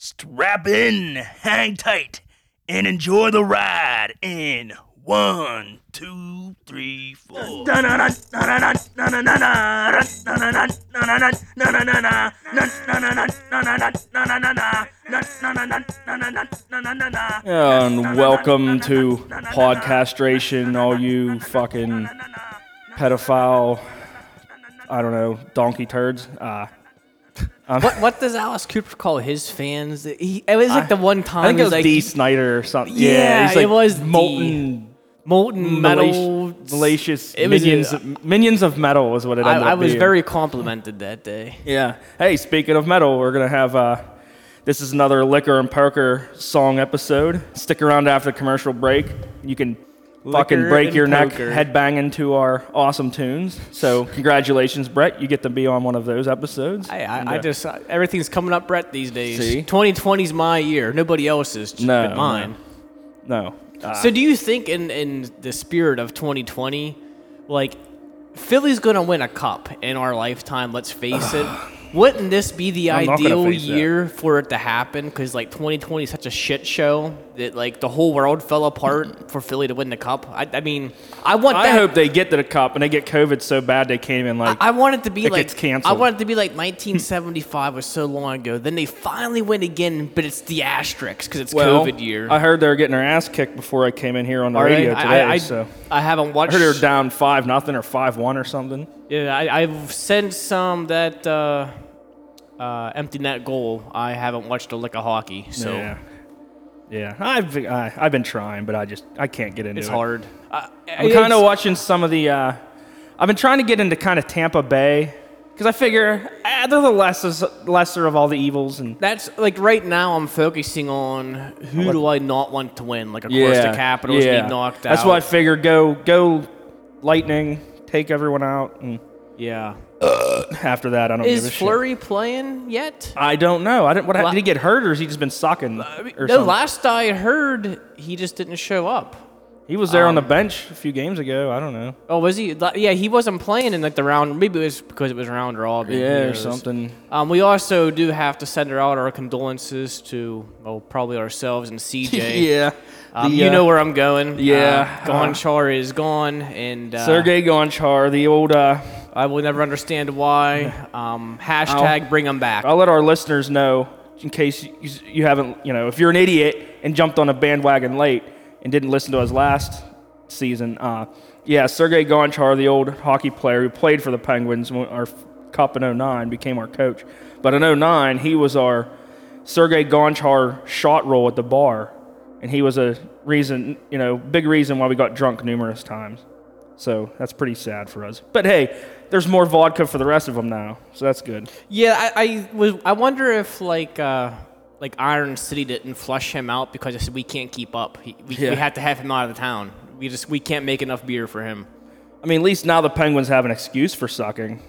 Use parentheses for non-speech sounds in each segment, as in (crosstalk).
Strap in, hang tight, and enjoy the ride in one, two, three, four. And welcome to Podcastration, all you fucking pedophile, I don't know, donkey turds. Uh, What what does Alice Cooper call his fans? He, it was like the one time I think it was like Dee Snider or something. Yeah, he's like it was D. molten, molten metal. malacious, malicious It was, minions. uh, minions of metal is what it I, ended I up was being. very complimented that day. Yeah. Hey, speaking of metal, we're gonna have uh, this is another liquor and poker song episode. Stick around after the commercial break. You can fucking break and your neck poker. headbanging to our awesome tunes. So congratulations, Brett. You get to be on one of those episodes. I, And, I, I uh, just uh, everything's coming up, Brett, these days. See? 2020's my year. Nobody else's, No, mine. no. Uh, So do you think in in the spirit of 2020, like Philly's gonna win a cup in our lifetime? Let's face it. (sighs) Wouldn't this be the I'm ideal face that. year for it to happen? Because like 2020 is such a shit show that like the whole world fell apart for Philly to win the cup. I, I mean, I want I that. hope they get to the cup and they get COVID so bad they can't even like. I want it to be It like canceled. I want it to be like 1975 was so long ago. Then they finally win again, but it's the asterisks because it's well, COVID year. I heard they were getting their ass kicked before I came in here on the All right, radio I- today. I, I, so I haven't watched. I heard they were down five nothing or five one or something. Yeah, I, I've sent some that uh, uh, empty net goal. I haven't watched a lick of hockey, so yeah, yeah. I've I, I've been trying, but I just I can't get into it. it's it. hard. Uh, I'm kind of watching some of the. Uh, I've been trying to get into kind of Tampa Bay because I figure eh, they're the lesser lesser of all the evils, and That's like right now. I'm focusing on who do I not want to win. Like of course the Capitals yeah. get knocked out. That's why I figure. go go Lightning, take everyone out, and Yeah. After that I don't give Is a shit. Fleury playing yet? I don't know. I didn't. What La- did he get hurt, or has he just been sucking? or No, something? last I heard, he just didn't show up. he was there on um, the bench a few games ago. I don't know. Oh, was he? Yeah, he wasn't playing in like the round. Maybe it was because it was round robin. Yeah, or something. Um, we also do have to send out our condolences to, well, probably ourselves and CJ. (laughs) yeah. Um, The, you uh, know where I'm going. yeah, Uh, Gonchar is gone, and uh, Sergey Gonchar, the old. Uh, I will never understand why. (laughs) Um, hashtag bring him back. I'll let our listeners know in case you, you haven't, you know, if you're an idiot and jumped on a bandwagon late and didn't listen to us last season. Uh, yeah, Sergei Gonchar, the old hockey player who played for the Penguins, when our cup in 09, became our coach. But in 09, he was our Sergei Gonchar shot roll at the bar. And he was a reason, you know, big reason why we got drunk numerous times. So that's pretty sad for us. But hey, there's more vodka for the rest of them now. So that's good. Yeah, I, I was. I wonder if like uh, like Iron City didn't flush him out because they said we can't keep up. He, we, Yeah. we had to have him out of the town. We just we can't make enough beer for him. I mean, at least now the Penguins have an excuse for sucking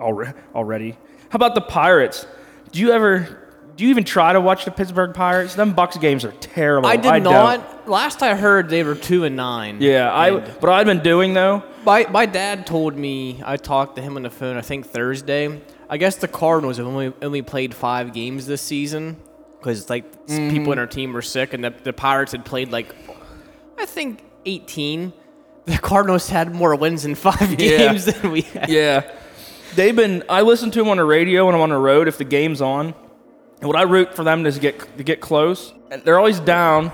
already. How about the Pirates? Do you ever, do you even try to watch the Pittsburgh Pirates? Them Bucs games are terrible. I did don't. not. Last I heard, they were two and nine. Yeah, I. What I've been doing though. My my dad told me. I talked to him on the phone. I think Thursday. I guess the Cardinals have only only played five games this season because like Mm-hmm. people in our team were sick, and the, the Pirates had played like I think eighteen. The Cardinals had more wins in five (laughs) Yeah. games than we had. Yeah, they've been. I listen to them on the radio when I'm on the road if the game's on. And what I root for them is to get to get close. And they're always down,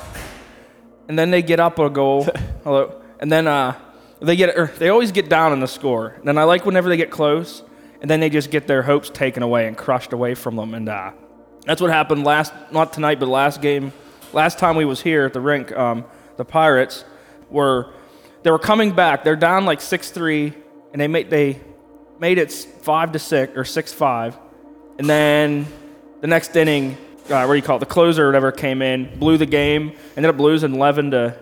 and then they get up a goal. (laughs) Hello, and then uh, they get or they always get down in the score. And then I like whenever they get close, and then they just get their hopes taken away and crushed away from them. And uh, that's what happened last, not tonight, but last game, last time we was here at the rink. Um, the Pirates were they were coming back. They're down like six three, and they made they made it five to six or six five, and then the next inning, uh, what do you call it? The closer or whatever came in, blew the game, ended up losing eleven to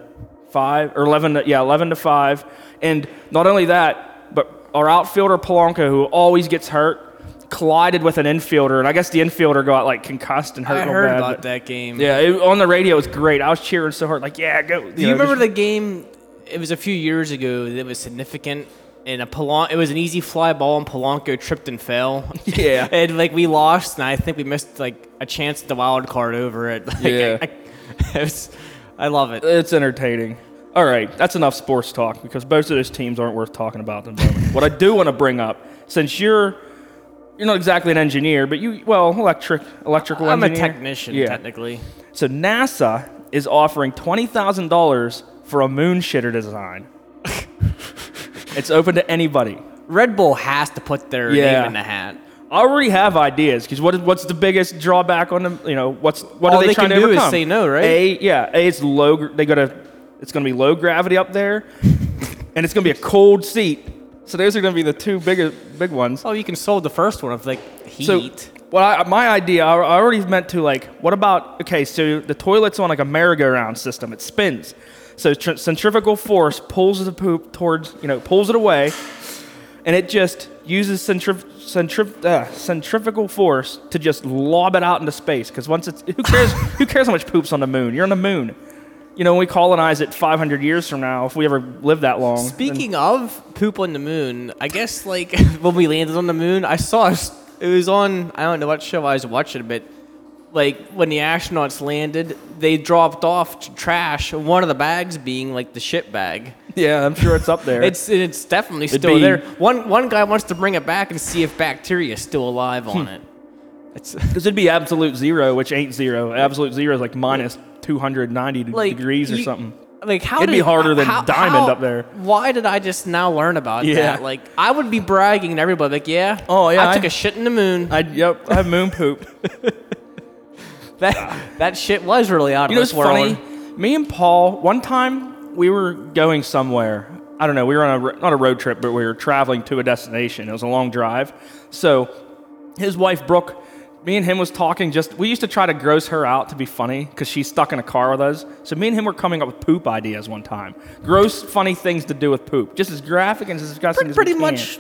five or eleven to yeah eleven to five, and not only that, but our outfielder Polanco, who always gets hurt. Collided with an infielder, and I guess the infielder got like concussed and hurt. I real heard bad, about but- that game. Yeah, it, on the radio, it was great. I was cheering so hard, like, yeah, go. Do you remember the game? It was a few years ago that was significant. And a Polan- it was an easy fly ball, and Polanco tripped and fell. (laughs) Yeah. (laughs) and like we lost, and I think we missed like a chance at the wild card over it. (laughs) Like, Yeah. I, I, it's- I love it. It's entertaining. All right, that's enough sports talk because both of those teams aren't worth talking about at the moment. what I do want to bring up, since you're you're not exactly an engineer, but you well electric electrical I'm a technician, Yeah. technically. So NASA is offering twenty thousand dollars for a moon shitter design. (laughs) it's open to anybody. Red Bull has to put their Yeah. name in the hat. I already have ideas because what is, what's the biggest drawback on them? You know, what's what All are they, they trying can to do is say no, right? A, yeah, A, it's low. gr- They got to. It's going to be low gravity up there, (laughs) and it's going to be a cold seat. So those are going to be the two big big ones. Oh, you can solve the first one of like heat. So, well, I, my idea, I I already meant to like, what about, okay, so the toilet's on like a merry-go-round system. It spins. So tr- centrifugal force pulls the poop towards, you know, pulls it away, and it just uses centrif- centrif- uh, centrifugal force to just lob it out into space. Because once it's, who cares, (laughs) who cares how much poop's on the moon? You're on the moon. You know, when we colonize it 500 years from now, if we ever live that long. Speaking of poop on the moon, I guess like (laughs) when we landed on the moon, I saw it was on I don't know what show I was watching, but like when the astronauts landed, they dropped off trash. One of the bags being like the shit bag. Yeah, I'm sure it's up there. (laughs) It's it's definitely It'd still be- there. One one guy wants to bring it back and see if bacteria is still alive on Hmm. it. It's (laughs) Because it'd be absolute zero, which ain't zero. Absolute zero is like minus 290 like degrees or you- something. Like how It'd be did- harder than how- diamond how- up there. Why did I just now learn about Yeah. that? Like I would be bragging to everybody, like, yeah, Oh, yeah, I took a shit in the moon. I yep, I have moon poop. (laughs) that that shit was really out of you know this what's world. funny? Me and Paul, one time we were going somewhere. I don't know. We were on a not a road trip, but we were traveling to a destination. It was a long drive. So his wife Brooke, me and him was talking. Just we used to try to gross her out to be funny because she's stuck in a car with us. So me and him were coming up with poop ideas one time. Gross, funny things to do with poop, just as graphic and as disgusting Pretty, as pretty much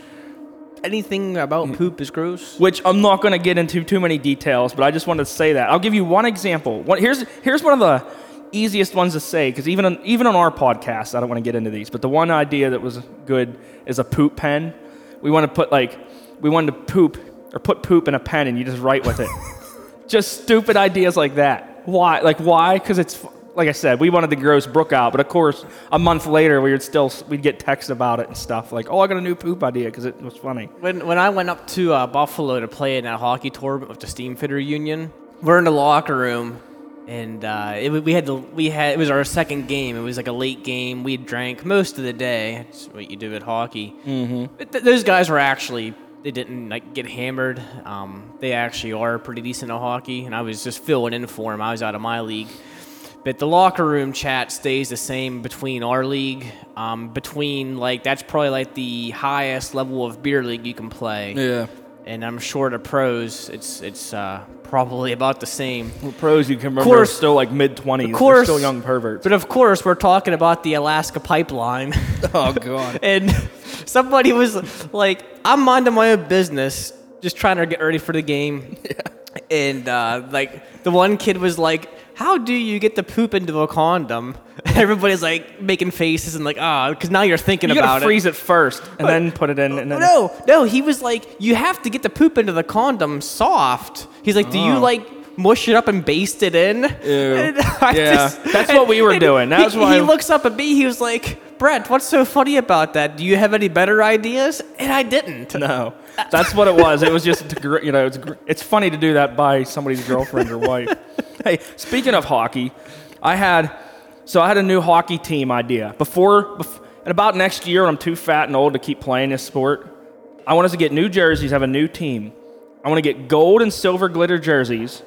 anything about mm. poop is gross. which I'm not going to get into too many details, but I just wanted to say that. I'll give you one example. One, here's here's one of the easiest ones to say because even on, even on our podcast, I don't want to get into these, but the one idea that was good is a poop pen. We want to put like we wanted to poop or put poop in a pen and you just write with it. (laughs) just stupid ideas like that. Why? Like why? Because it's like I said, we wanted to gross Brooke out, but of course, a month later, we would still we'd get texts about it and stuff like, "Oh, I got a new poop idea" because it was funny. When when I went up to uh, Buffalo to play in that hockey tournament with the Steam Fitter Union, we're in the locker room, and uh, it, we had the we had it was our second game. It was like a late game. We drank most of the day. It's what you do at hockey. Mm-hmm. But th- those guys were actually they didn't like get hammered. Um, they actually are pretty decent at hockey, and I was just filling in for them. I was out of my league. But the locker room chat stays the same between our league, um, between like that's probably like the highest level of beer league you can play. Yeah. And I'm sure the pros, it's it's uh, probably about the same. Well, pros you can remember course- are still like mid twenties. Of course, still young perverts. But of course, we're talking about the Alaska pipeline. (laughs) oh god. (laughs) and somebody was like, "I'm minding my own business, just trying to get ready for the game." (laughs) And uh, like the one kid was like, "How do you get the poop into a condom?" (laughs) Everybody's like making faces and like, "Ah," because now you're thinking You about it. freeze it first and then put it in. And then No, no, he was like, you have to get the poop into the condom soft. He's like, do you Oh. like mush it up and baste it in? (laughs) Yeah, that's what (laughs) we were doing. That's he, why- he looks up at me. He was like, Brett, what's so funny about that? Do you have any better ideas? And I didn't. no, that's what it was. It was just you know, it's it's funny to do that by somebody's girlfriend or wife. (laughs) hey, speaking of hockey, I had so I had a new hockey team idea before. bef- and about next year, when I'm too fat and old to keep playing this sport. I want us to get new jerseys, have a new team. I want to get gold and silver glitter jerseys.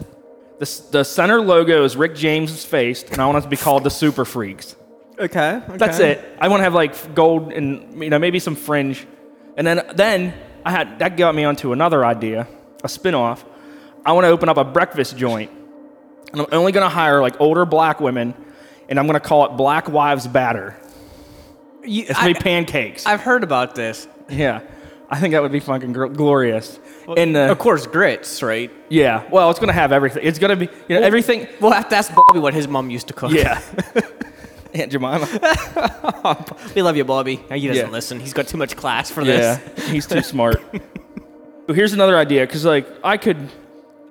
The, the center logo is Rick James's face, and I want us to be called the Super Freaks. Okay. That's it. I want to have like gold and you know maybe some fringe, and then then I had that got me onto another idea, a spin-off. I want to open up a breakfast joint, and I'm only going to hire like older black women, and I'm going to call it Black Wives Batter. You, It's gonna be I, pancakes. I've heard about this. yeah, I think that would be fucking gr- glorious. and uh, of course, grits, right? yeah, well, it's going to have everything. It's going to be you know everything. We'll have to ask Bobby what his mom used to cook. Yeah. (laughs) (laughs) Aunt Jemima. (laughs) we love you, Bobby. He doesn't Yeah. listen. He's got too much class for Yeah, this. he's too smart. But here's another idea, because like I could,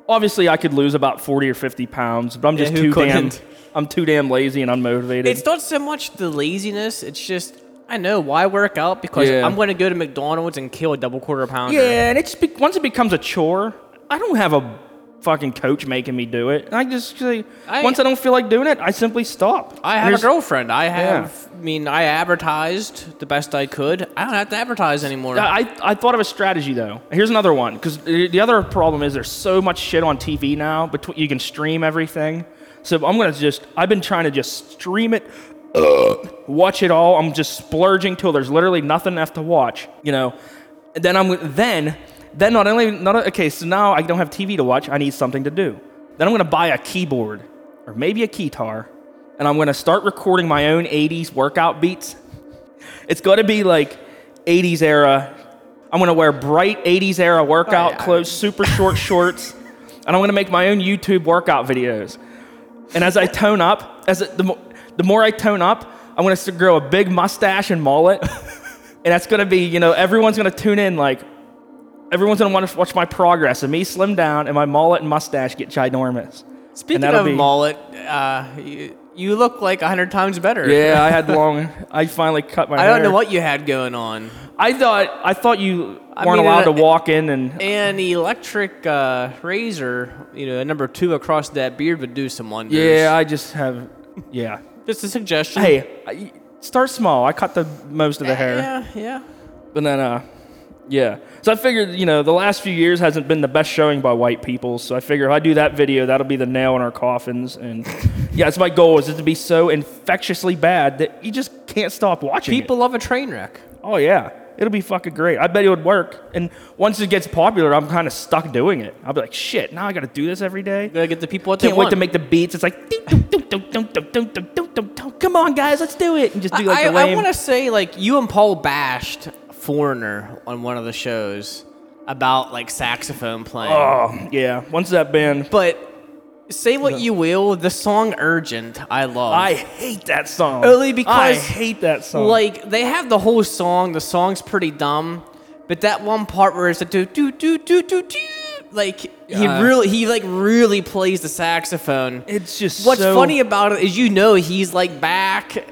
Obviously, I could lose about 40 or 50 pounds, but I'm just Yeah, too damn. couldn't? (laughs) I'm too damn lazy and unmotivated. It's not so much the laziness. It's just I know why work out because Yeah. I'm going to go to McDonald's and kill a double quarter pounder. Yeah, and it's be- once it becomes a chore, I don't have a fucking coach making me do it. I just say I- once I don't feel like doing it, I simply stop. I have Here's- a girlfriend. I have. I mean, I advertised the best I could. I don't have to advertise anymore. I, I thought of a strategy though. Here's another one because the other problem is there's so much shit on TV now. Between you can stream everything, so I'm gonna just I've been trying to just stream it, (clears throat) watch it all. I'm just splurging till there's literally nothing left to watch. You know, and then I'm then then not only not okay. So now I don't have TV to watch. I need something to do. Then I'm gonna buy a keyboard or maybe a keytar, and I'm gonna start recording my own '80s workout beats. It's gonna be like 80s era. I'm going to wear bright 80s era workout Oh, yeah. clothes, super short (laughs) shorts, and I'm going to make my own YouTube workout videos. And as I tone up, as it, the, mo- the more I tone up, I'm going to grow a big mustache and mullet. (laughs) and that's going to be, you know, everyone's going to tune in like, everyone's going to want to watch my progress. And me slim down and my mullet and mustache get ginormous. Speaking of be- mullet, uh, you, you look like a hundred times better. Yeah, I had (laughs) long, I finally cut my I hair. don't know what you had going on. I thought, I thought you weren't mean, allowed uh, to walk in and An electric uh, razor, you know, a number two across that beard would do some wonders. Yeah, I just have. Yeah. just a suggestion. Hey, start small. I cut the most of the hair, Yeah, yeah. but then uh, yeah. So I figured, you know, the last few years hasn't been the best showing by white people. So I figure if I do that video, that'll be the nail in our coffins. And yeah, it's my goal is it to be so infectiously bad that you just can't stop watching. People it. love a train wreck. Oh yeah. It'll be fucking great. I bet it would work. And once it gets popular, I'm kind of stuck doing it. I'll be like, shit, now I got to do this every day. Gotta get the people what Can't they wait to make the beats. It's like, come on, guys, let's do it. And just do like I, I, I want to say, like, you and Paul bashed Foreigner on one of the shows about like saxophone playing. oh yeah, once that band, But say what you will, the song "Urgent" I love. I hate that song. Only because, I hate that song. like they have the whole song. The song's pretty dumb, but that one part where it's a do do do do do do, like he Yeah. really he like really plays the saxophone. it's just What's so- funny about it is you know he's like back.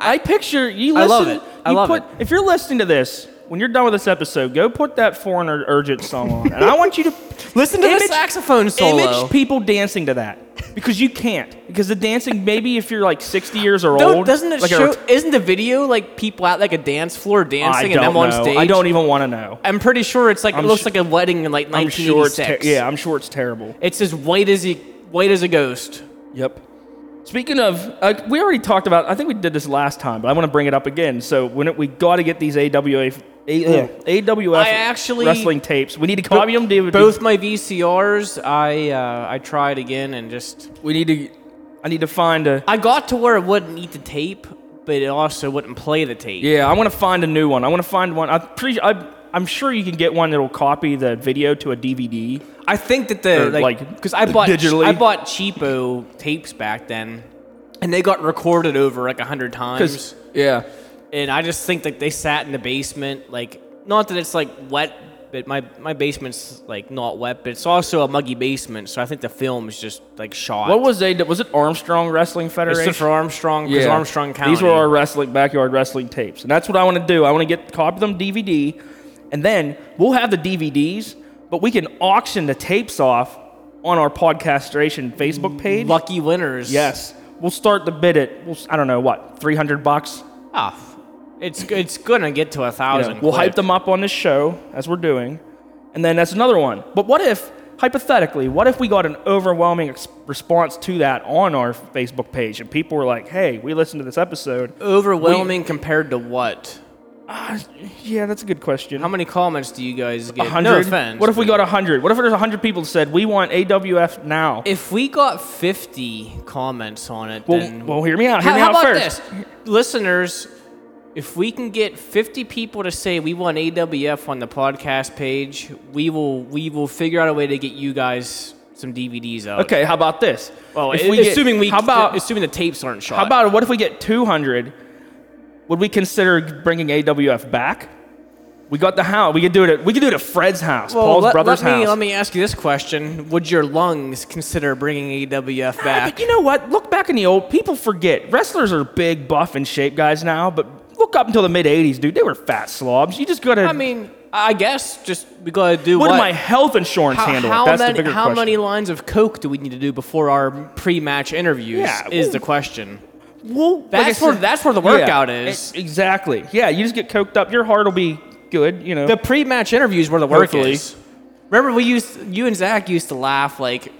I picture you. Listen, I love it. I love put, it. If you're listening to this, when you're done with this episode, go put that foreigner urgent song on, and I want you to (laughs) Listen to the image- saxophone solo. Image people dancing to that because you can't because the dancing maybe if you're like 60 years or Don't- old doesn't it like a- show? Isn't the video like people at like a dance floor I dancing don't and them on stage? I don't even want to know. I'm pretty sure it's like I'm it looks su- like a wedding in like I'm sure ter- yeah, I'm sure it's terrible. it's as white as he, white as a ghost. Yep. Speaking of, uh, we already talked about. I think we did this last time, but I want to bring it up again. So when it, we got to get these AWA, A, uh, AWF I actually- wrestling tapes, we need to copy them. David. Both my VCRs, I uh, I tried again and just We need to. I need to find a. I got to where it wouldn't eat the tape, but it also wouldn't play the tape. Yeah, I want to find a new one. I want to find one. I'm pretty. I, I'm sure you can get one that'll copy the video to a DVD. I think that the Or, like like, because I bought digitally. I bought cheapo tapes back then, and they got recorded over like a hundred times. Yeah, and I just think that they sat in the basement, like not that it's like wet, but my my basement's like not wet, but it's also a muggy basement, so I think the film is just like shot. what was they? Was it Armstrong Wrestling Federation? Christopher Armstrong? Because Armstrong County. These were our wrestling backyard wrestling tapes, and that's what I want to do. I want to get copy them DVD, and then we'll have the DVDs, but we can auction the tapes off on our Podcastration Facebook page. lucky winners. Yes, we'll start the bid at we'll, I don't know what three hundred bucks. Ah, it's it's gonna get to a You know, thousand. we'll hype them up on this show as we're doing, and then that's another one. But what if, hypothetically, what if we got an overwhelming ex- response to that on our Facebook page, and people were like, "Hey, we listened to this episode." Overwhelming compared to what? Uh, yeah, that's a good question. How many comments do you guys get? A No hundred. offense. what if we got a hundred? What if there's a hundred people that said we want AWF now? If we got fifty comments on it, well, then well, hear me out. Hear How, me how out about first. this, listeners? If we can get 50 people to say we want AWF on the podcast page, we will we will figure out a way to get you guys some DVDs out. Okay, how about this? Well, If i- we get- assuming we how about assuming the tapes aren't shot. how about what if we get two hundred? Would we consider bringing AWF back? We got the house. We could do it. At, we could do it at Fred's house, Paul's let, brother's let me, house. Let me ask you this question: Would your lungs consider bringing AWF Ah, back? But you know what? Look back in the old. People forget wrestlers are big, buff, and shape guys now. But look up until the mid '80s, dude. They were fat slobs. You just gotta. I mean, I guess just we gotta do what what? my health insurance how, handle? how? That's many, the bigger how question. many lines of coke do we need to do before our pre-match interviews? Yeah, is well- the question. Well, That's I where said- that's where the Yeah, workout is. e- exactly. Yeah, you just get coked up. Your heart will be good. You know. the pre-match interviews where the work Hopefully. is. Remember, we used you and Zach used to laugh like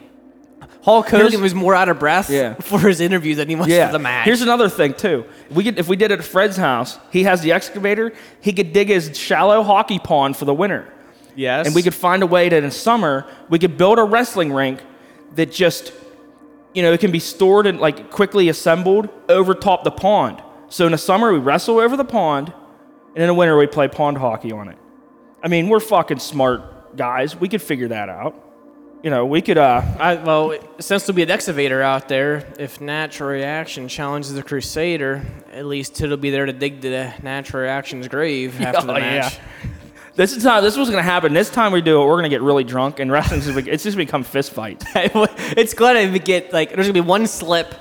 Hulk Hogan Here's- was more out of breath Yeah. (laughs) for his interviews than he was yeah. for the match. Here's another thing too. We could, if we did it at Fred's house, he has the excavator. He could dig his shallow hockey pond for the winter. yes, and we could find a way that in summer we could build a wrestling rink that just you know it can be stored and like quickly assembled over top the pond so in the summer we wrestle over the pond and in the winter we play pond hockey on it i mean we're fucking smart guys we could figure that out you know we could uh I, well, since there'll be an excavator out there, if Natural Reaction challenges the Crusader, at least it'll be there to dig the Natural Reaction's grave (laughs) after the match. yeah. This is how this was gonna happen this time we do it we're gonna get really drunk and wrestling's just, it's just become fist fights (laughs) it's gonna get like there's gonna be one slip.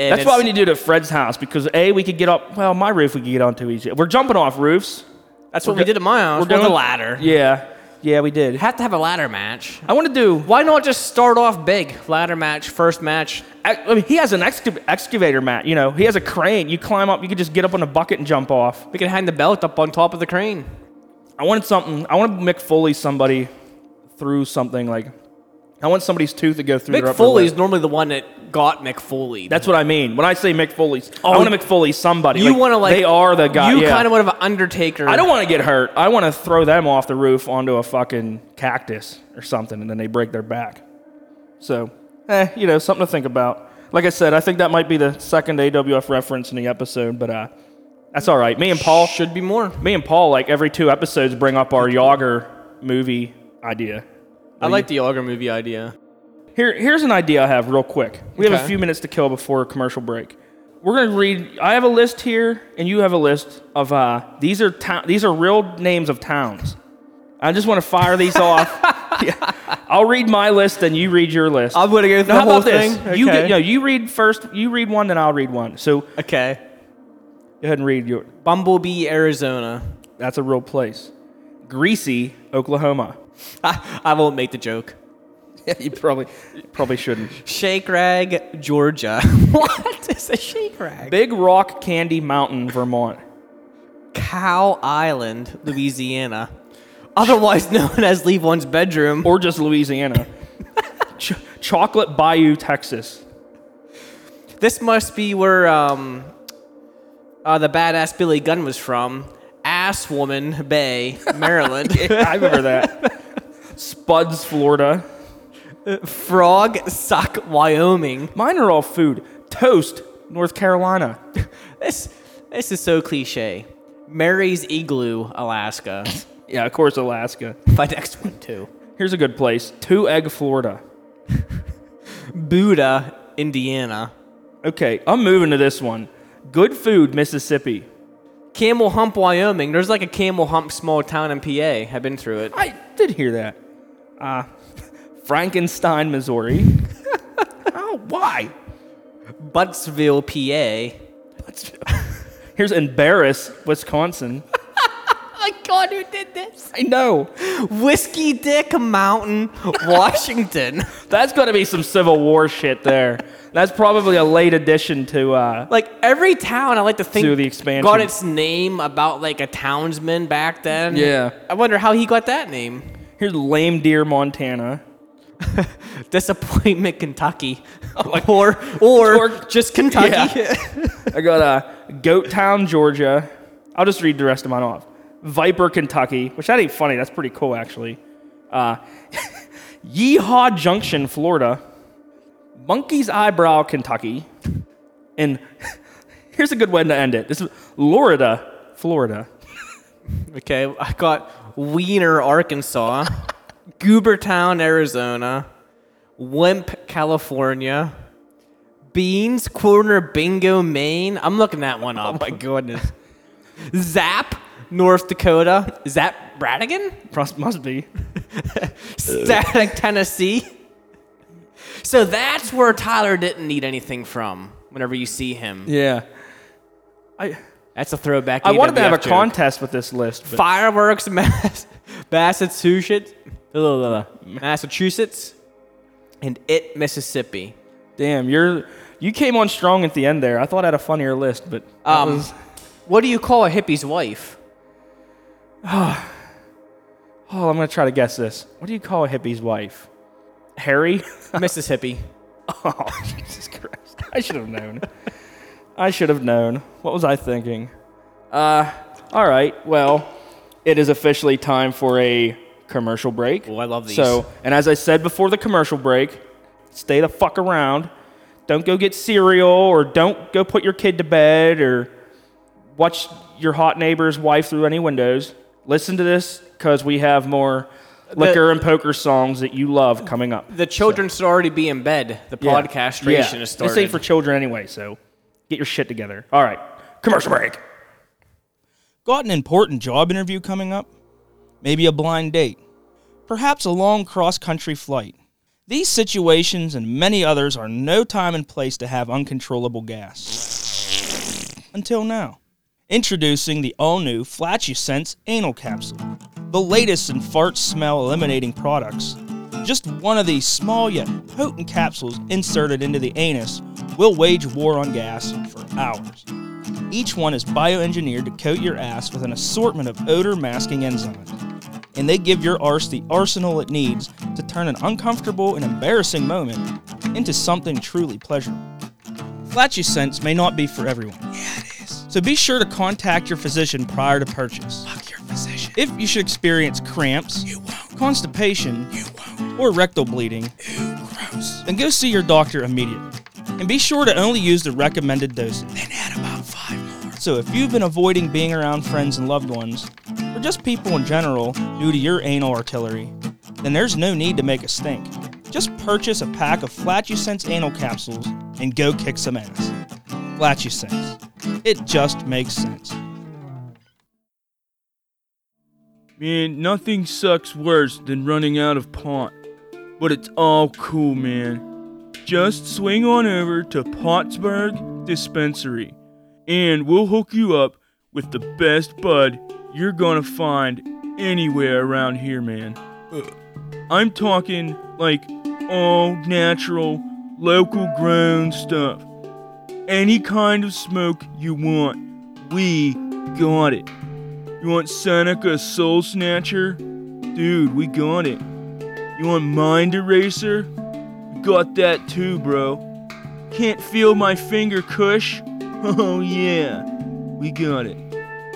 And That's why we need to do it at Fred's house because a we could get up. Well, my roof we could get onto easy. We're jumping off roofs. That's what we did at my house. we're with a ladder. Yeah, yeah, we did. Have to have a ladder match. I want to do. Why not just start off big? Ladder match, first match. I mean, he has an excav- excavator mat. You know, he has a crane. You climb up. You could just get up on a bucket and jump off. We can hang the belt up on top of the crane. I wanted something. I want to Mick Foley somebody through something like. I want somebody's tooth to go through. their Mick upper Foley's lip. normally the one that got Mick Foley. That's what I mean when I say Mick Foley's. I Oh, want to Mick Foley somebody. you want to like They are the guy. You yeah. kind of want to have an Undertaker. I don't want to get hurt. I want to throw them off the roof onto a fucking cactus or something, and then they break their back. So, eh, you know, something to think about. Like I said, I think that might be the second AWF reference in the episode, but uh, that's all right. Me and Paul, Should be more. me and Paul, like every two episodes, bring up our Yager movie idea. I like the Auger movie idea. Here, here's an idea I have real quick. We have a Okay. few minutes to kill before a commercial break. We're gonna read. I have a list here, and you have a list of uh, these are town. These are real names of towns. I just want to fire these (laughs) off. Yeah. I'll read my list, and you read your list. I'm gonna go through the how whole about this? thing. You, Okay. get, no, you read first. You read one, then I'll read one. So go ahead and read your. Bumblebee, Arizona. That's a real place. Greasy, Oklahoma. I, I won't make the joke. Yeah, (laughs) you probably probably shouldn't. Shake Rag, Georgia. (laughs) what is a shake rag? Big Rock Candy Mountain, Vermont. Cow Island, Louisiana. Otherwise known as Leave One's Bedroom. or just Louisiana. (laughs) Ch- Chocolate Bayou, Texas. This must be where um, uh, the badass Billy Gunn was from. Assawoman Bay, Maryland. (laughs) I remember that. Spuds, Florida. Frog Suck, Wyoming. Mine are all food. Toast, North Carolina. (laughs) This this is so cliche. Mary's Igloo, Alaska. Yeah, of course, Alaska. My next one too. Here's a good place. Two Egg, Florida. (laughs) Buddha, Indiana. Okay, I'm moving to this one. Good food, Mississippi. Camel Hump, Wyoming. There's like a Camel Hump small town in PA. I've been through it. I did hear that. Uh, (laughs) Frankenstein, Missouri. (laughs) oh, why? Buttsville, PA. Buttsville. (laughs) Here's Embarrass, Wisconsin. my God, who did this? I know. Whiskey Dick Mountain, Washington. That's going to be some Civil War shit there. That's probably a late addition to. Uh, like every town, I like to think To the expansion. got its name about like a townsman back then. Yeah. I wonder how he got that name. here's Lame Deer, Montana. (laughs) Disappointment, Kentucky, (laughs) or, or Or- just Kentucky. Yeah. (laughs) I got uh, Goat Town, Georgia. I'll just read the rest of mine off. Viper, Kentucky, which that ain't funny. That's pretty cool, actually. Uh, Yeehaw Junction, Florida. Monkey's Eyebrow, Kentucky. And (laughs) here's a good way to end it. This is Florida, Florida. (laughs) Okay, I got Weiner, Arkansas, Goobertown, Arizona, Wimp, California, Beans Corner Bingo, Maine. I'm looking that one up. (laughs) Oh my goodness. Zap, North Dakota. Zap Bradigan? Must, must be. Static, Tennessee. So that's where Tyler didn't need anything from. Whenever you see him, Yeah. I that's a throwback. I wanted to have a joke. contest with this list, but Fireworks, (laughs) Mass- Massachusetts, Massachusetts, and it, Mississippi. damn, you're you came on strong at the end there. I thought I had a funnier list, but that Um, was- what do you call a hippie's wife? (sighs) oh, I'm gonna try to guess this. What do you call a hippie's wife? Harry? (laughs) Mississippi. Oh, Jesus Christ! I should have known. I should have known. What was I thinking? Uh, all right. Well, it is officially time for a commercial break. Oh, I love these. So, and as I said before the commercial break, stay the fuck around. Don't go get cereal or don't go put your kid to bed or watch your hot neighbor's wife through any windows. Listen to this because we have more liquor and poker songs that you love coming up. The children should already be in bed. The Yeah. podcastration Yeah. is started. This ain't for children anyway, so get your shit together. All right, commercial break. Got an important job interview coming up? Maybe a blind date? Perhaps a long cross country flight? These situations and many others are no time and place to have uncontrollable gas. Until now. Introducing the all new Flatusense Anal Capsule, the latest in fart smell eliminating products. Just one of these small yet potent capsules inserted into the anus will wage war on gas for hours. Each one is bioengineered to coat your ass with an assortment of odor masking enzymes. And they give your arse the arsenal it needs to turn an uncomfortable and embarrassing moment into something truly pleasurable. Flatusense may not be for everyone. Yeah, it is. So be sure to contact your physician prior to purchase. Fuck your physician. If you should experience cramps, constipation, or rectal bleeding, Ew, then go see your doctor immediately. And be sure to only use the recommended dosage. Then add about five more. So if you've been avoiding being around friends and loved ones, or just people in general due to your anal artillery, then there's no need to make a stink. Just purchase a pack of Flatusense anal capsules and go kick some ass. Flatusense. It just makes sense. Man, nothing sucks worse than running out of pot. But it's all cool, man. Just swing on over to Pottsburg Dispensary, and we'll hook you up with the best bud you're gonna find anywhere around here, man. Ugh. I'm talking like all natural, local grown stuff. Any kind of smoke you want, we got it. You want Seneca Soul Snatcher? Dude, we got it. You want Mind Eraser? We got that too, bro. Can't feel my finger, Kush? (laughs) Oh yeah, we got it.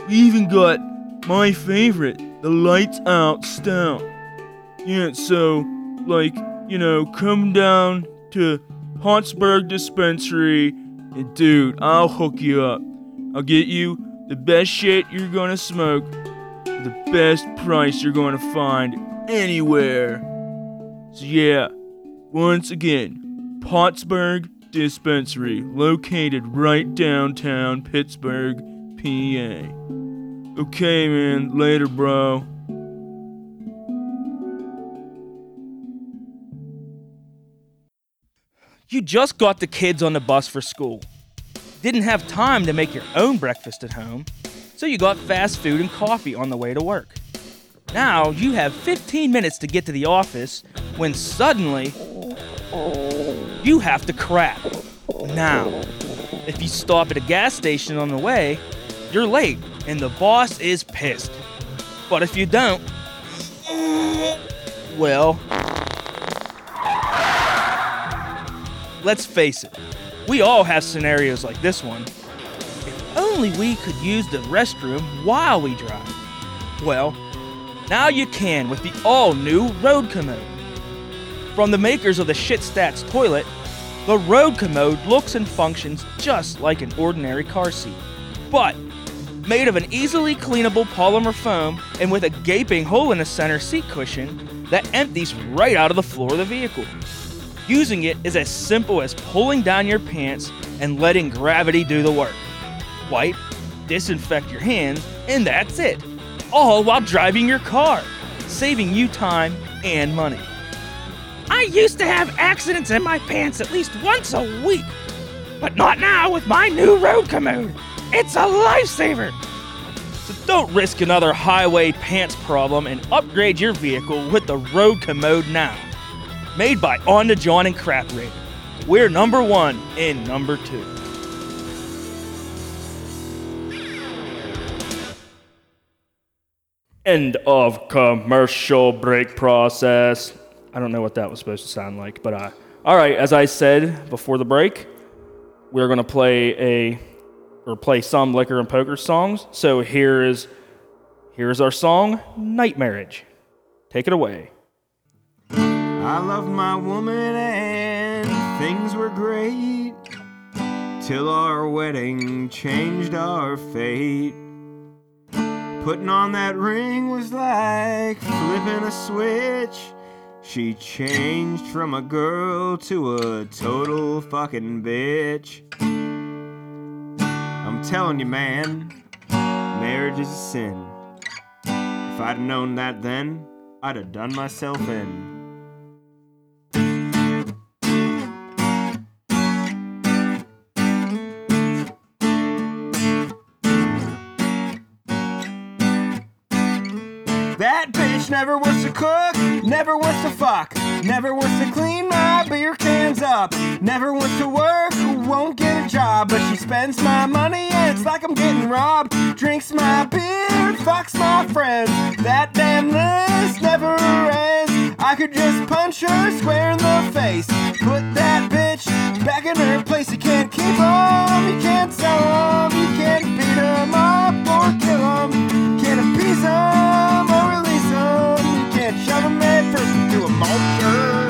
We even got my favorite, the Lights Out Stout. Yeah, so, like, you know, come down to Pottsburg Dispensary, and dude, I'll hook you up. I'll get you the best shit you're gonna smoke, the best price you're gonna find anywhere. So yeah, once again, Pottsburg Dispensary, located right downtown Pittsburgh, PA. Okay, man, later, bro. You just got the kids on the bus for school. Didn't have time to make your own breakfast at home, so you got fast food and coffee on the way to work. Now you have 15 minutes to get to the office when suddenly you have to crap. Now, if you stop at a gas station on the way, you're late and the boss is pissed. But if you don't, well, let's face it, we all have scenarios like this one. If only we could use the restroom while we drive. Well, now you can with the all new Road Commode. From the makers of the Shit Stats toilet, the Road Commode looks and functions just like an ordinary car seat. But made of an easily cleanable polymer foam and with a gaping hole in the center seat cushion that empties right out of the floor of the vehicle. Using it is as simple as pulling down your pants and letting gravity do the work. Wipe, disinfect your hands, and that's it. all while driving your car, saving you time and money. I used to have accidents in my pants at least once a week, but not now with my new road commode. It's a lifesaver. So don't risk another highway pants problem and upgrade your vehicle with the Road Commode now. Made by On to John and Crap Raider. We're number one in number two. End of commercial break process. I don't know what that was supposed to sound like, but uh, all right. As I said before the break, we're gonna play a or play some liquor and poker songs. So here is here's our song, Night Marriage. Take it away. I loved my woman and things were great till our wedding changed our fate. Putting on that ring was like flipping a switch. She changed from a girl to a total fucking bitch. I'm telling you, man, marriage is a sin. If I'd known that then, I'd have done myself in. That bitch never wants to cook, never wants to fuck, never wants to clean my beer cans up, never wants to work, won't get a job, but she spends my money and it's like I'm getting robbed. Drinks my beer, fucks my friends. That damn list never ends. I could just punch her square in the face. Put that bitch back in her place. You can't keep keep 'em, you can't sell 'em, you can't beat 'em up or kill 'em. Can't appease 'em or release. Head first into a mulcher.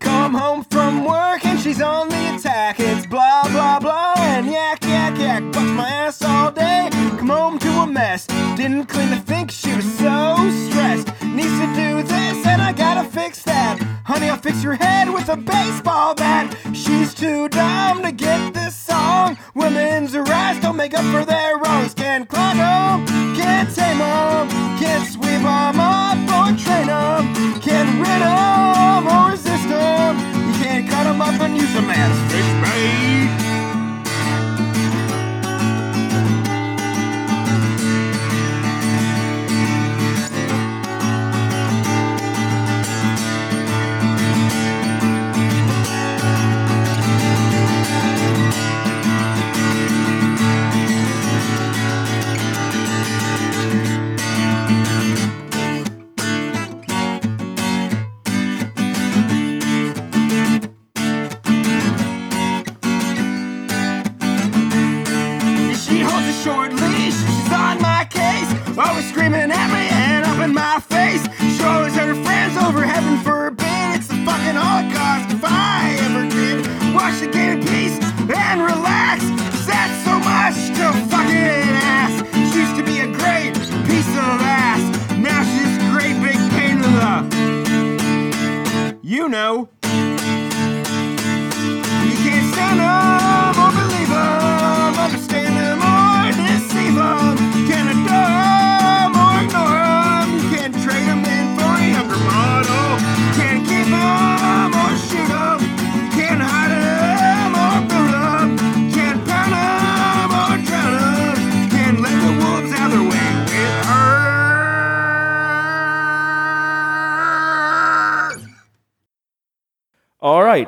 Come home from work and she's on the attack. It's blah blah blah and yak yak yak. Bust my ass all day. Come home to a mess. Didn't clean the think she was so stressed. Needs to do this and I gotta fix that. Honey, I'll fix your head with a baseball bat. She's too dumb to get this song. Women's rights don't make up for their wrongs. Can't clog 'em, can't tame 'em, can't sweep 'em up or train 'em, can't rid 'em or resist 'em. You can't cut 'em up and use 'em as fish bait.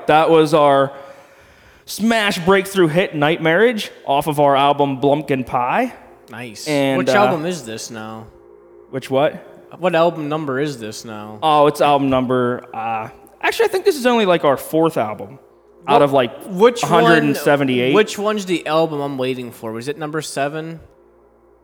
That was our smash breakthrough hit Night Marriage off of our album Blumpkin Pie. Nice. And, Which uh, album is this now? Which what? What album number is this now? Oh, it's album number. Uh, actually, I think this is only like our fourth album out of like Which 178. One, which one's the album I'm waiting for? Was it number seven?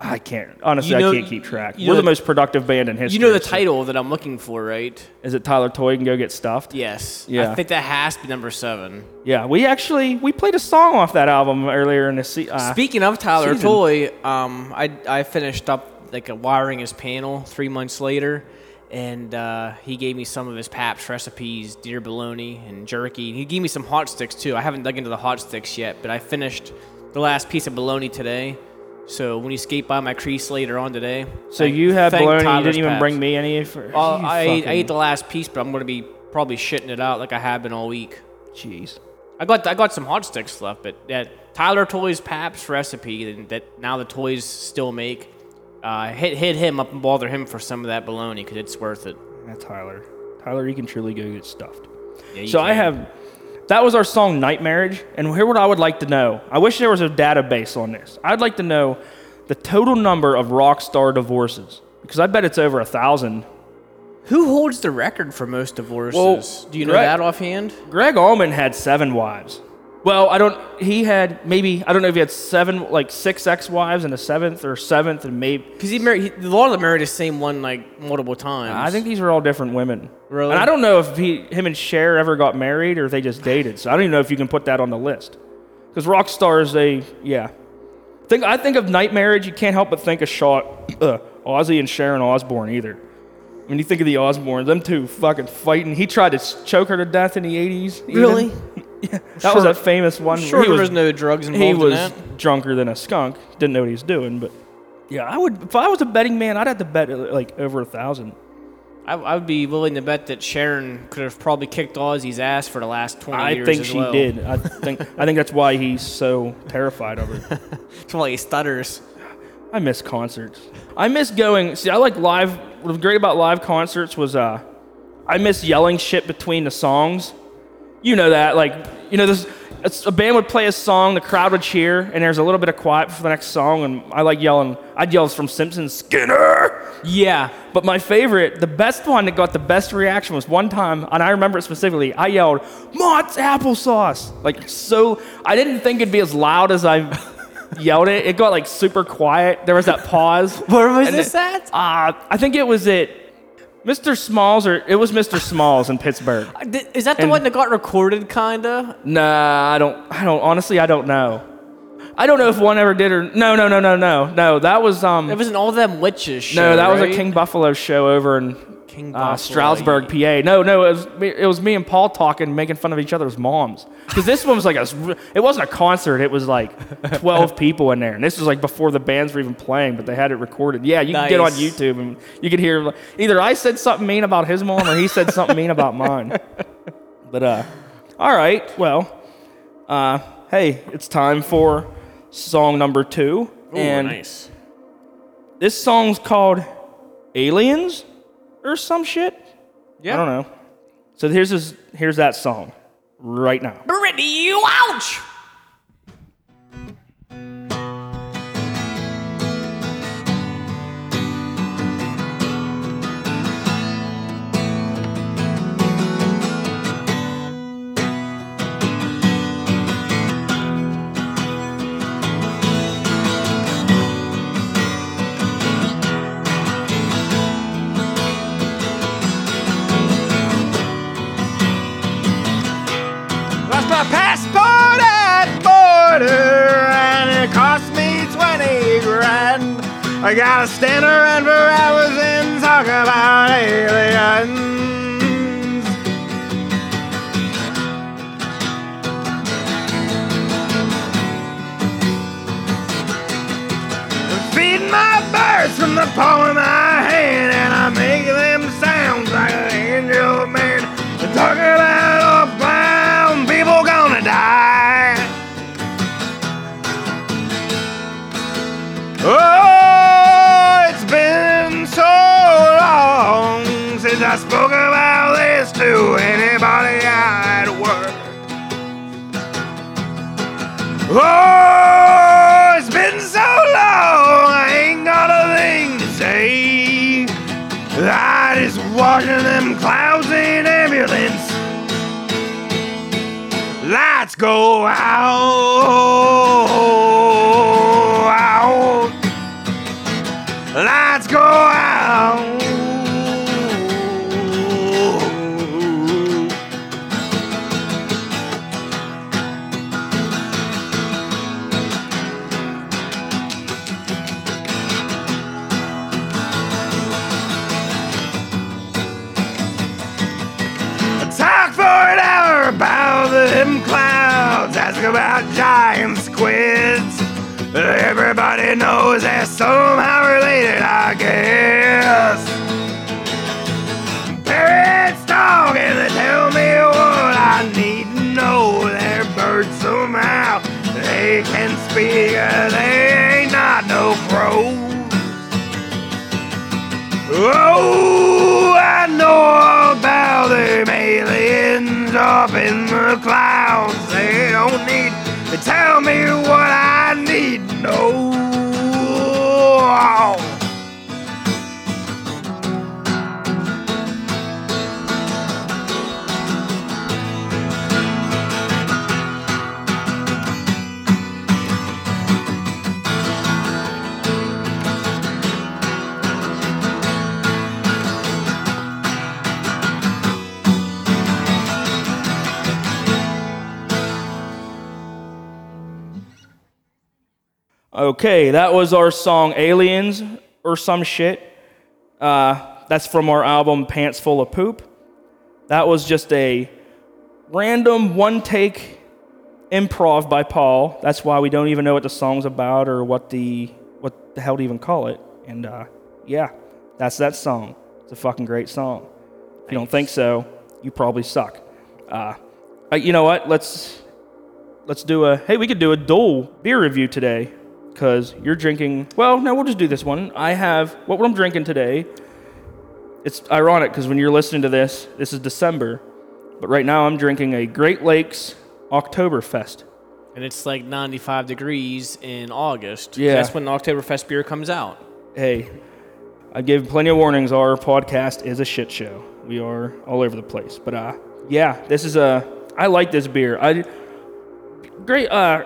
I can't honestly. You know- I can't keep track. We're know the most productive band in history. You know the so- title that I'm looking for, right? Is it Tyler Toy can go get stuffed? Yes. Yeah. I think that has to be number seven. Yeah, we actually we played a song off that album earlier in the se- uh, Speaking of Tyler season. Toy, um, I I finished up like a wiring his panel three months later, and uh, he gave me some of his Paps recipes, deer bologna and jerky. He gave me some hot sticks too. I haven't dug into the hot sticks yet, but I finished the last piece of bologna today. So when you skate by my crease later on today, So thank- you had thank bologna. You didn't even Paps. bring me any. For, Well, I, ate, I ate the last piece, but I'm gonna be probably shitting it out like I have been all week. Jeez. I got I got some hot sticks left, but that Tyler Toys Paps recipe that- that now the toys still make. Uh, hit hit him up and bother him for some of that bologna because it's worth it. Yeah, Tyler. Tyler, you can truly go get stuffed. Yeah, So I have. That was our song "Night Marriage," and here what I would like to know. I wish there was a database on this. I'd like to know the total number of rock star divorces because I bet it's over a thousand. Who holds the record for most divorces? Well, Do you know Greg- that offhand? Gregg Allman had seven wives. Well, I don't. He had maybe I don't know if he had seven, like six ex-wives and a seventh or seventh, and maybe Because he married he, a lot of them married the same one like multiple times. I think these were all different women. Really? And I don't know if he, him and Cher ever got married or if they just dated. So I don't even know if you can put that on the list. Because rock stars, they, yeah. Think I think of night marriage. You can't help but think of Shaw, uh, Ozzy and Sharon Osbourne either. When you think of the Osbournes, them two fucking fighting. He tried to choke her to death in the '80s. even. Really? (laughs) yeah, that was a famous one. Sure, he there was, was no drugs involved he in was that. drunker than a skunk. Didn't know what he was doing, but yeah, I would. If I was a betting man, I'd have to bet uh, like over a thousand. I, I would be willing to bet that Sharon could have probably kicked Ozzy's ass for the last 20 I years I think as she well. did. I think I think that's why he's so terrified of her. (laughs) That's why he stutters. I miss concerts. I miss going. See, I like live. What was great about live concerts was uh, I miss yelling shit between the songs. You know that, like, you know, this a band would play a song, the crowd would cheer, and there's a little bit of quiet for the next song, and I like yelling. I'd yell from Simpsons, Skinner. Yeah. But my favorite, the best one that got the best reaction was one time, and I remember it specifically. I yelled, "Mott's applesauce!" Like so. I didn't think it'd be as loud as I (laughs) yelled it. It got like super quiet. There was that pause. Where was this it- at? Uh, I think it was at Mr. Smalls, or it was Mr. Smalls in Pittsburgh. (laughs) Is that the And- one that got recorded, kinda? Nah, I don't. I don't. Honestly, I don't know. I don't know if one ever did or no, no, no, no, no, no. That was um. It was an all them witches show. no, that was a? King Buffalo show over in King uh, Stroudsburg, PA. No, no, it was me, it was me and Paul talking, making fun of each other's moms. Because this one was like a, it wasn't a concert. It was like twelve (laughs) people in there, and this was like before the bands were even playing, but they had it recorded. Yeah, you can get on YouTube and you can hear like, either I said something mean about his mom or he said something mean about mine. (laughs) But uh, all right, well, uh, hey, it's time for song number two, Ooh, and nice. this song's called Aliens or some shit. Yeah. I don't know. So here's his, here's that song right now. Brittany, you ouch! Border and it cost me 20 grand. I gotta stand around for hours and talk about aliens. Feeding my birds from the palm of I spoke about this to anybody at work. Oh, it's been so long, I ain't got a thing to say. I just watching them clouds in ambulance. Lights go out. Giant squids. Everybody knows they're somehow related, I guess. Parrots talking, they tell me what I need to know. They're birds somehow, they can speak, uh, they ain't not no crows. Oh, I know about them aliens up in the clouds. They don't need tell me what I need to know. Okay, that was our song Aliens or some shit. Uh, that's from our album Pants Full of Poop. That was just a random one take improv by Paul. That's why we don't even know what the song's about or what the what the hell to even call it. And uh, yeah, that's that song. It's a fucking great song. If you don't think so, you probably suck. Uh, uh, you know what? Let's let's do a hey we could do a dual beer review today because you're drinking well no we'll just do this one i have what i'm drinking today it's ironic because when you're listening to this this is december but right now i'm drinking a great lakes oktoberfest And it's like 95 degrees in August. Yeah. That's when the Oktoberfest beer comes out. hey i gave plenty of warnings our podcast is a shit show we are all over the place but uh yeah this is a i like this beer i great uh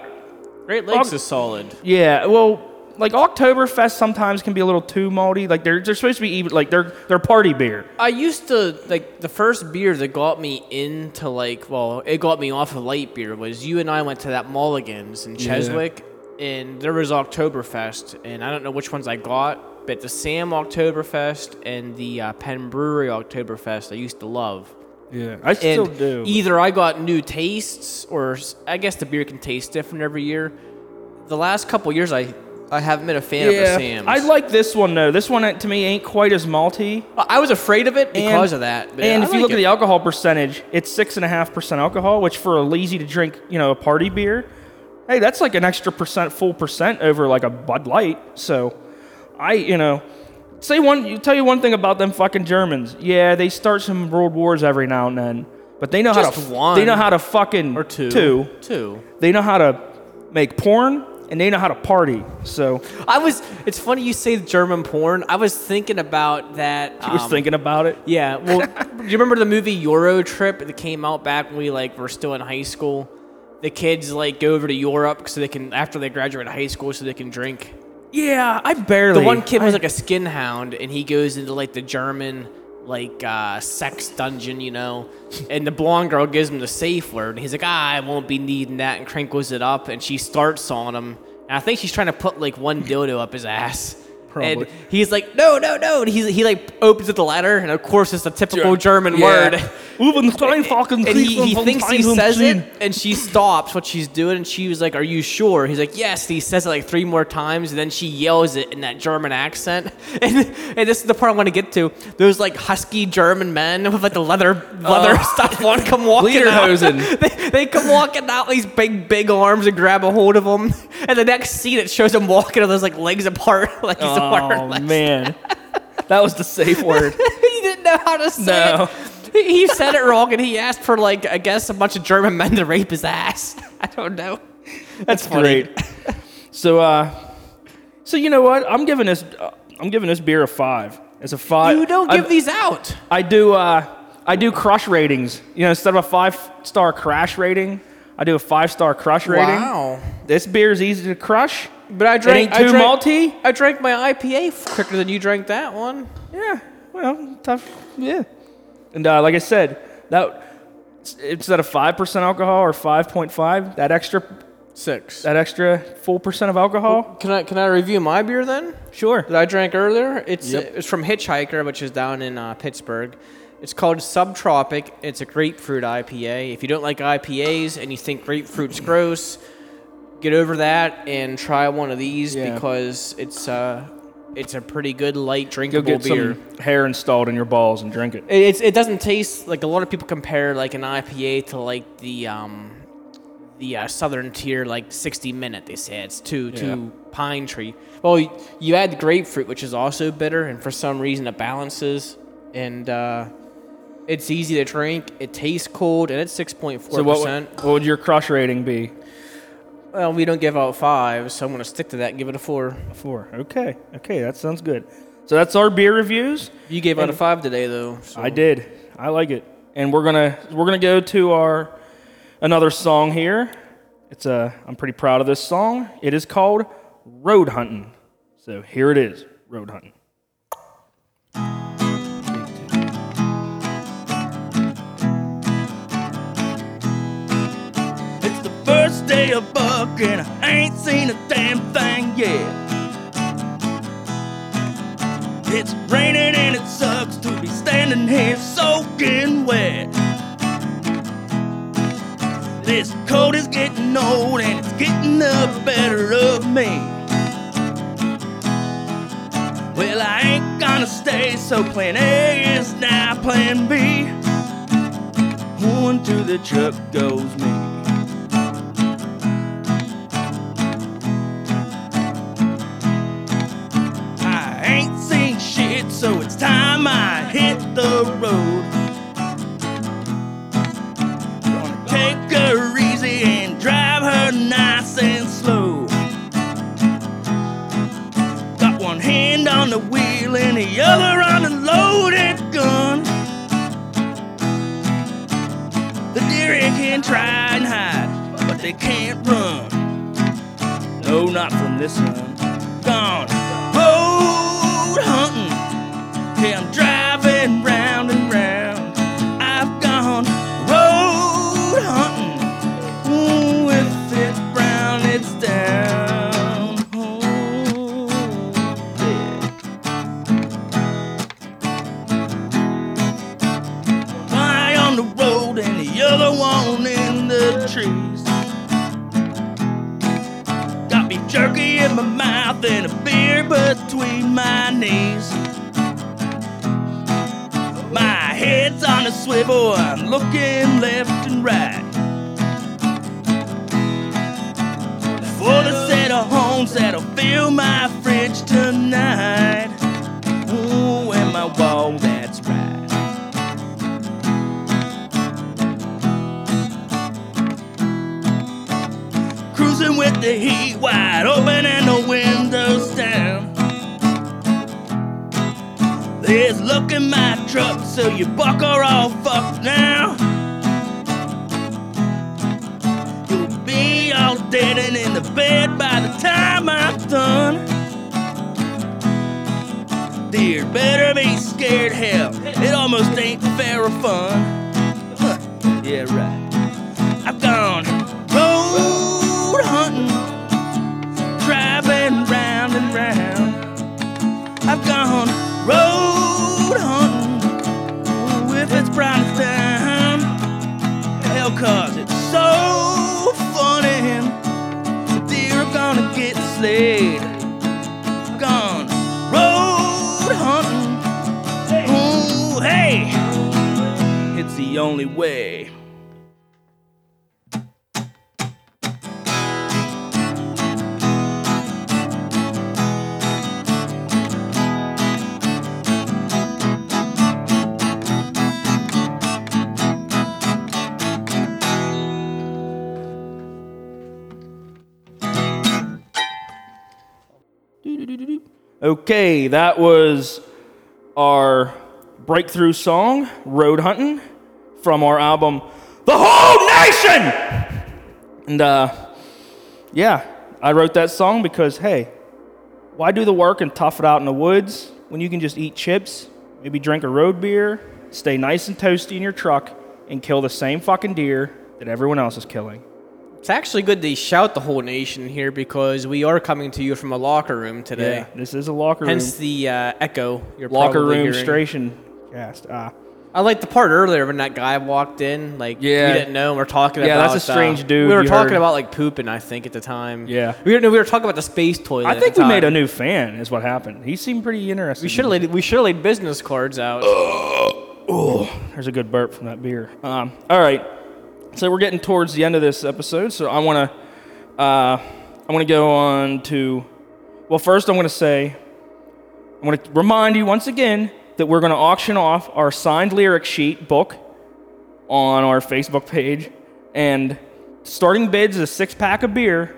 Great Lakes Og- is solid. Yeah, well, like Oktoberfest sometimes can be a little too malty. Like they're they're supposed to be even like they're they're party beer. I used to like the first beer that got me into like well, it got me off of light beer was you and I went to that Mulligan's in Cheswick, and there was Oktoberfest, and I don't know which ones I got, but the Sam Oktoberfest and the uh, Penn Brewery Oktoberfest I used to love. Yeah, I And still do. either I got new tastes, or I guess the beer can taste different every year. The last couple years, I I haven't been a fan of the yeah, Sam's. I like this one though. This one uh, to me ain't quite as malty. I was afraid of it because And- of that. And if you like look at the alcohol percentage, it's six and a half percent alcohol, which for a lazy to drink, you know, a party beer, hey, that's like an extra percent, full percent over like a Bud Light. So, I, you know, say one, you tell you one thing about them fucking Germans. Yeah, they start some world wars every now and then, but they know how Just to, one. they know how to fucking or two, two. two. They know how to make porn and they know how to party. So I was. It's funny you say German porn. I was thinking about that. I was um, thinking about it. Yeah. Well, (laughs) do you remember the movie Euro Trip that came out back when we like were still in high school? The kids like go over to Europe so they can after they graduate high school so they can drink. Yeah, I barely. The one kid was I- like a skin hound, and he goes into like the German like uh, sex dungeon, you know. And the blonde girl gives him the safe word, and he's like, "Ah, I won't be needing that," and crinkles it up, and she starts on him. And I think she's trying to put like one dildo up his ass. Probably. And he's like, no, no, no. And he's, he like opens up the letter, and of course it's a typical German word. fucking And he, he thinks he says it, and she stops what she's doing, and she was like, "Are you sure?" He's like, "Yes." And he says it like three more times, and then she yells it in that German accent. (laughs) And, and this is the part I want to get to. Those like husky German men with like the leather leather (laughs) stuff on come walking out. (laughs) They, they come walking out with these big big arms and grab a hold of him. And the next scene it shows him walking with his like legs apart, like he's Oh man, (laughs) that was the safe word. (laughs) he didn't know how to say No. it. He, he said it wrong, and he asked for like I guess a bunch of German men to rape his ass. (laughs) I don't know. That's funny. Great. So, uh, so you know what? I'm giving this. Uh, I'm giving this beer a five. It's a five. You don't I- give these out. I do. Uh, I do crush ratings. You know, instead of a five star crash rating, I do a five star crush rating. Wow. This beer is easy to crush. But I It drank. ain't I drank, malty. I drank my IPA quicker than you drank that one. Yeah. Well, tough. Yeah. And uh, like I said, that instead of five percent alcohol or five point five, that extra Six. that extra full percent of alcohol. Can I can I review my beer then? Sure. that I drank earlier. It's Yep. it's from Hitchhiker, which is down in uh, Pittsburgh. It's called Subtropic. It's a grapefruit IPA. If you don't like IPAs and you think grapefruit's gross, get over that and try one of these Yeah. because it's uh it's a pretty good light Go drinkable get beer. some hair installed in your balls and drink it. It- It's, it doesn't taste like a lot of people compare like an IPA to like the um the uh, southern tier like 60 minute they say it's too too pine tree. Well, y- you add grapefruit which is also bitter and for some reason it balances and uh it's easy to drink. It tastes cold and it's 6.4%. So what, would- what would your crush rating be? Well, we don't give out 5, so I'm going to stick to that and give it a 4. A Four. Okay. Okay, that sounds good. So that's our beer reviews. You gave out a 5 today though. so- I did. I like it. And we're gonna we're gonna go to our another song here. It's a I'm pretty proud of this song. It is called Road Hunting. So here it is, Road Hunting. And I ain't seen a damn thing yet. It's raining and it sucks to be standing here soaking wet. This coat is getting old and it's getting the better of me. Well, I ain't gonna stay, so plan A is now plan B. One to the truck goes me. So it's time I hit the road. Gonna take her easy and drive her nice and slow. Got one hand on the wheel and the other on the loaded gun. The deer can try and hide, but they can't run. No, not from this one. Gone the road hunting. My mouth and a beer between my knees. My head's on a swivel, I'm looking left and right. For the set of homes that'll fill my fridge tonight. Ooh, and my wall, that's right. Cruising with the heat wide open and the windows down. There's luck in my truck, so you buckle all fucked now. You'll be all dead and in the bed by the time I'm done. Dear, better be scared hell. It almost ain't fair or fun. Huh, yeah, right. I've gone road hunting, I've road ooh, if it's brown down. Hell, cause it's so funny. Deer are gonna get slayed. Gone road hunting, ooh, hey, it's the only way. Okay, that was our breakthrough song, Road Hunting, from our album, The Whole Nation! And uh, yeah, I wrote that song because, hey, why do the work and tough it out in the woods when you can just eat chips, maybe drink a road beer, stay nice and toasty in your truck, and kill the same fucking deer that everyone else is killing? It's actually good to shout the whole nation here because we are coming to you from a locker room today. Yeah, this is a locker room. Hence the uh, echo you're locker room station cast. Ah. I like the part earlier when that guy walked in. Like, Yeah. we didn't know. And we're talking Yeah, about. that's a strange dude We were talking heard. about like pooping. I think at the time. Yeah. We were, no, we were talking about the space toilet. I think we made a new fan. Is what happened. He seemed pretty interested. We should have laid. We should have laid business cards out. oh, There's a good burp from that beer. Um, all right, so we're getting towards the end of this episode. So I want to, uh, I want to go on to. Well, first I'm going to say, I want to remind you once again that we're going to auction off our signed lyric sheet book on our Facebook page, and starting bids is a six pack of beer.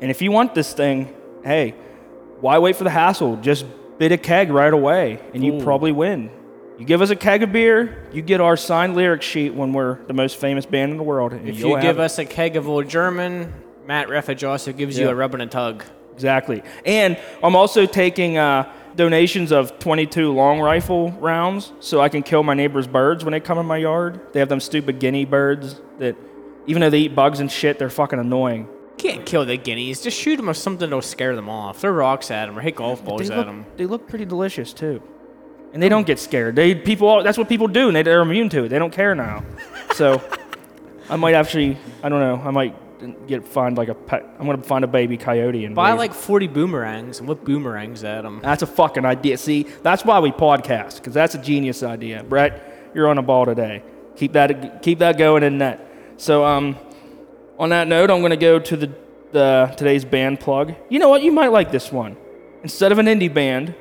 And if you want this thing, hey, why wait for the hassle? Just bid a keg right away, and you probably win. You give us a keg of beer, you get our signed lyric sheet when we're the most famous band in the world. if you give us a keg of old German, Matt Reffage also gives you a rub and a tug. Exactly. And I'm also taking uh, donations of 22 long rifle rounds so I can kill my neighbor's birds when they come in my yard. They have them stupid guinea birds that, even though they eat bugs and shit, they're fucking annoying. Can't kill the guineas. Just shoot them with something that'll scare them off. Throw rocks at them or hit golf balls They at look, them. they look pretty delicious too. And they don't get scared. They people that's what people do and they, they're immune to it. They don't care now. So (laughs) I might actually I don't know, I might get find like a pet I'm gonna find a baby coyote and Buy raise like 40 boomerangs and whip boomerangs at them. That's a fucking idea. See, that's why we podcast because that's a genius idea. Brett, you're on a ball today. Keep that keep that going in net. So um, on that note, I'm gonna go to the the today's band plug. You know what? You might like this one. Instead of an indie band,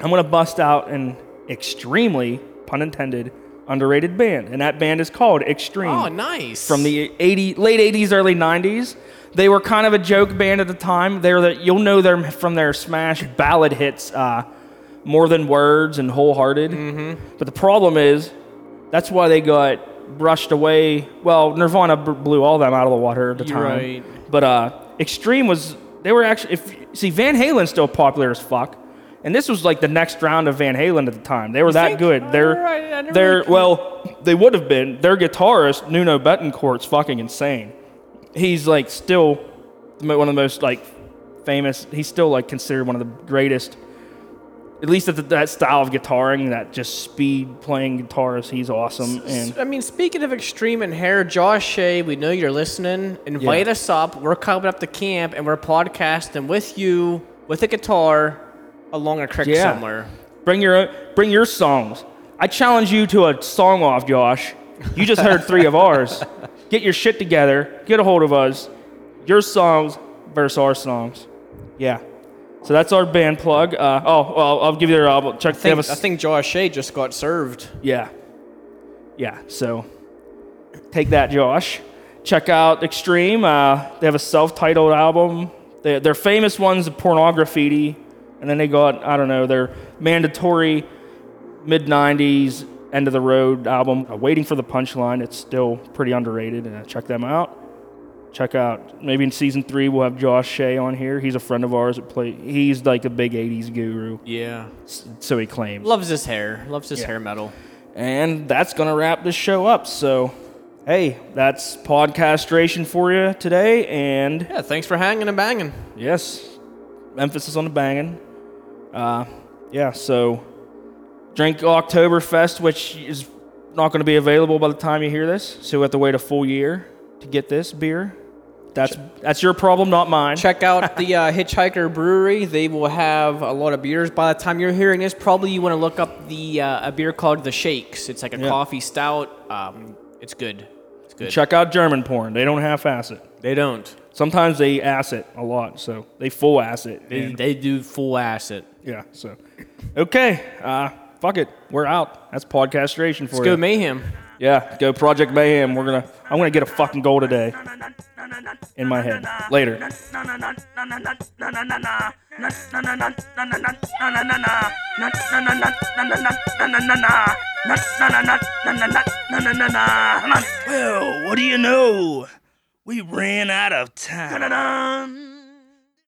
I'm gonna bust out an extremely pun intended underrated band, and that band is called Extreme Oh, nice. from the 80, late 80s, early 90s. They were kind of a joke band at the time. They were the, you'll know them from their smash ballad hits, uh, More Than Words and Hole Hearted. Mm-hmm. But the problem is, that's why they got brushed away. Well, Nirvana b- blew all them out of the water at the You're time. right. But uh, Extreme was, they were actually, if see, Van Halen's still popular as fuck. And this was like the next round of Van Halen at the time. They were that think? good. They're, never they're really- well, they would have been. Their guitarist, Nuno Bettencourt's fucking insane. He's like still one of the most like famous. He's still like considered one of the greatest, at least at the, that style of guitaring, that just speed playing guitarist. He's awesome. And I mean, speaking of extreme and hair, Josh Shea, we know you're listening. Invite Yeah. us up. We're coming up to camp and we're podcasting with you with a guitar along a creek Yeah. somewhere. bring your bring your songs. I challenge you to a song off, Josh. You just heard three of ours. (laughs) Get your shit together. Get a hold of us. Your songs versus our songs. Yeah. So that's our band plug. Uh, oh, well, I'll give you their album. Check. I they have think, a I s- think Josh Shea just got served. yeah. Yeah. So take that, Josh. Check out Extreme. Uh, they have a self-titled album. They, their famous ones, Pornograffitti, and then they got I don't know their mandatory mid '90s end of the road album, uh, Waiting for the Punchline. It's still pretty underrated. Uh, check them out. Check out maybe in season three we'll have Josh Shea on here. He's a friend of ours that play. He's like a big '80s guru, Yeah. so he claims. Loves his hair. Loves his Yeah. hair metal. And that's going to wrap this show up. So, hey, that's podcastration for you today. And Yeah, thanks for hanging and banging. yes, emphasis on the banging. Uh, yeah, so drink Oktoberfest, which is not going to be available by the time you hear this. So, we have to wait a full year to get this beer. That's, that's your problem, not mine. Check out (laughs) the uh, Hitchhiker Brewery. They will have a lot of beers. By the time you're hearing this, probably you want to look up the uh, a beer called the Shakes. It's like a Yeah. coffee stout. Um, it's good. It's good. Check out German porn. They don't half ass it. They don't. Sometimes they ass it a lot, so they full ass it. They, and- they do full acid. Yeah. So, okay. Uh, fuck it. We're out. That's podcastration for Let's you. go mayhem. Yeah. Go Project Mayhem. We're gonna. I'm gonna get a fucking goal today. In my head. Later. Well, what do you know? We ran out of time.